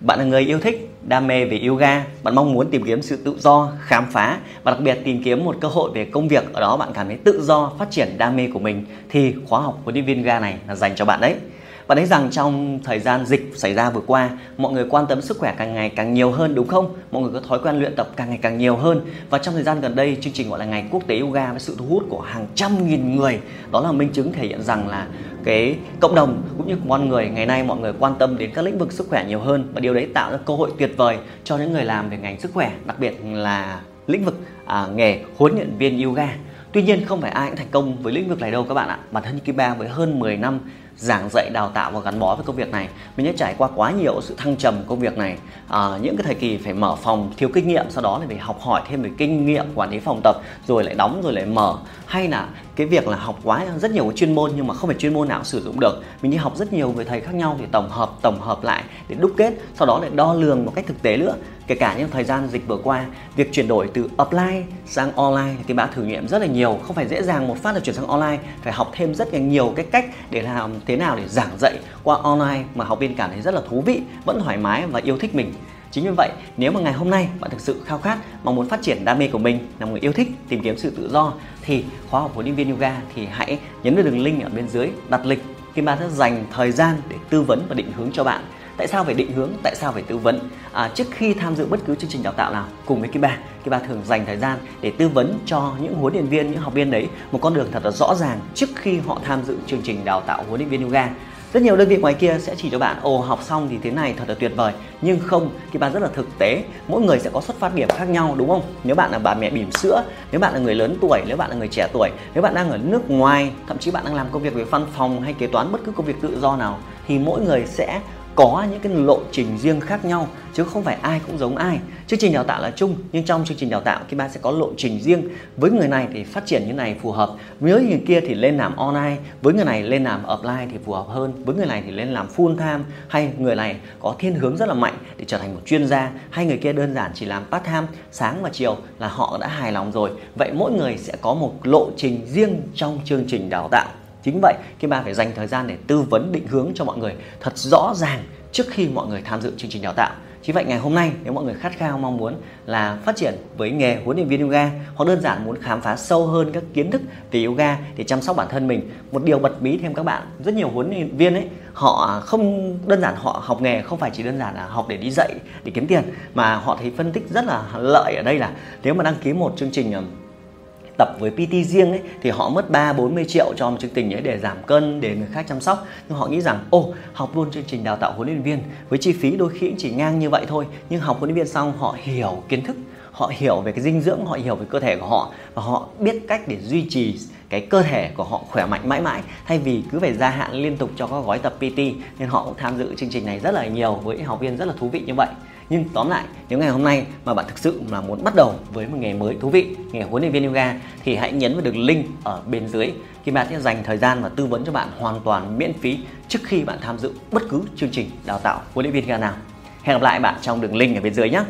Bạn là người yêu thích, đam mê về yoga, bạn mong muốn tìm kiếm sự tự do, khám phá và đặc biệt tìm kiếm một cơ hội về công việc ở đó bạn cảm thấy tự do phát triển đam mê của mình thì khóa học huấn luyện viên ga này là dành cho bạn đấy. Bạn thấy rằng trong thời gian dịch xảy ra vừa qua, mọi người quan tâm sức khỏe càng ngày càng nhiều hơn đúng không? Mọi người có thói quen luyện tập càng ngày càng nhiều hơn và trong thời gian gần đây chương trình gọi là ngày quốc tế yoga với sự thu hút của hàng trăm nghìn người đó là minh chứng thể hiện rằng là cái cộng đồng cũng như con người ngày nay mọi người quan tâm đến các lĩnh vực sức khỏe nhiều hơn và điều đấy tạo ra cơ hội tuyệt vời cho những người làm về ngành sức khỏe đặc biệt là lĩnh vực à, nghề huấn luyện viên yoga Tuy nhiên không phải ai cũng thành công với lĩnh vực này đâu các bạn ạ. Bản thân Kim Ba với hơn 10 năm giảng dạy đào tạo và gắn bó với công việc này. Mình đã trải qua quá nhiều sự thăng trầm công việc này. À, những cái thời kỳ phải mở phòng thiếu kinh nghiệm sau đó là phải học hỏi thêm về kinh nghiệm quản lý phòng tập rồi lại đóng rồi lại mở. Hay là cái việc là học quá rất nhiều chuyên môn nhưng mà không phải chuyên môn nào sử dụng được. Mình đi học rất nhiều người thầy khác nhau để tổng hợp tổng hợp lại để đúc kết sau đó lại đo lường một cách thực tế nữa. Kể cả những thời gian dịch vừa qua việc chuyển đổi từ offline sang online thì bạn thử nghiệm rất là nhiều. Không phải dễ dàng một phát là chuyển sang online phải học thêm rất là nhiều cái cách để làm thế nào để giảng dạy qua online mà học viên cảm thấy rất là thú vị vẫn thoải mái và yêu thích mình Chính vì vậy, nếu mà ngày hôm nay bạn thực sự khao khát, mà muốn phát triển đam mê của mình, là một người yêu thích, tìm kiếm sự tự do thì khóa học huấn luyện viên yoga thì hãy nhấn vào đường link ở bên dưới, đặt lịch. Kim Ba sẽ dành thời gian để tư vấn và định hướng cho bạn. Tại sao phải định hướng? Tại sao phải tư vấn? À, trước khi tham dự bất cứ chương trình đào tạo nào cùng với Kiba Kiba thường dành thời gian để tư vấn cho những huấn luyện viên, những học viên đấy một con đường thật là rõ ràng trước khi họ tham dự chương trình đào tạo huấn luyện viên yoga rất nhiều đơn vị ngoài kia sẽ chỉ cho bạn ồ học xong thì thế này thật là tuyệt vời nhưng không cái bạn rất là thực tế mỗi người sẽ có xuất phát điểm khác nhau đúng không nếu bạn là bà mẹ bỉm sữa nếu bạn là người lớn tuổi nếu bạn là người trẻ tuổi nếu bạn đang ở nước ngoài thậm chí bạn đang làm công việc về văn phòng hay kế toán bất cứ công việc tự do nào thì mỗi người sẽ có những cái lộ trình riêng khác nhau chứ không phải ai cũng giống ai. Chương trình đào tạo là chung nhưng trong chương trình đào tạo các bạn sẽ có lộ trình riêng. Với người này thì phát triển như này phù hợp với người kia thì lên làm online với người này lên làm offline thì phù hợp hơn với người này thì lên làm full time. Hay người này có thiên hướng rất là mạnh để trở thành một chuyên gia hay người kia đơn giản chỉ làm part time sáng và chiều là họ đã hài lòng rồi. Vậy mỗi người sẽ có một lộ trình riêng trong chương trình đào tạo. Chính vậy, Kim Ba phải dành thời gian để tư vấn định hướng cho mọi người thật rõ ràng trước khi mọi người tham dự chương trình đào tạo. Chính vậy ngày hôm nay nếu mọi người khát khao mong muốn là phát triển với nghề huấn luyện viên yoga hoặc đơn giản muốn khám phá sâu hơn các kiến thức về yoga để chăm sóc bản thân mình, một điều bật mí thêm các bạn, rất nhiều huấn luyện viên ấy họ không đơn giản họ học nghề không phải chỉ đơn giản là học để đi dạy để kiếm tiền mà họ thấy phân tích rất là lợi ở đây là nếu mà đăng ký một chương trình ờ, tập với PT riêng ấy, thì họ mất 3 40 triệu cho một chương trình ấy để giảm cân, để người khác chăm sóc. Nhưng họ nghĩ rằng ô học luôn chương trình đào tạo huấn luyện viên với chi phí đôi khi chỉ ngang như vậy thôi. Nhưng học huấn luyện viên xong, họ hiểu kiến thức, họ hiểu về cái dinh dưỡng, họ hiểu về cơ thể của họ và họ biết cách để duy trì cái cơ thể của họ khỏe mạnh mãi mãi. Thay vì cứ phải gia hạn liên tục cho các gói tập PT nên họ cũng tham dự chương trình này rất là nhiều với học viên rất là thú vị như vậy nhưng tóm lại, nếu ngày hôm nay mà bạn thực sự là muốn bắt đầu với một nghề mới thú vị, nghề huấn luyện viên yoga, thì hãy nhấn vào đường link ở bên dưới khi bạn sẽ dành thời gian và tư vấn cho bạn hoàn toàn miễn phí trước khi bạn tham dự bất cứ chương trình đào tạo huấn luyện viên yoga nào. Hẹn gặp lại bạn trong đường link ở bên dưới nhé!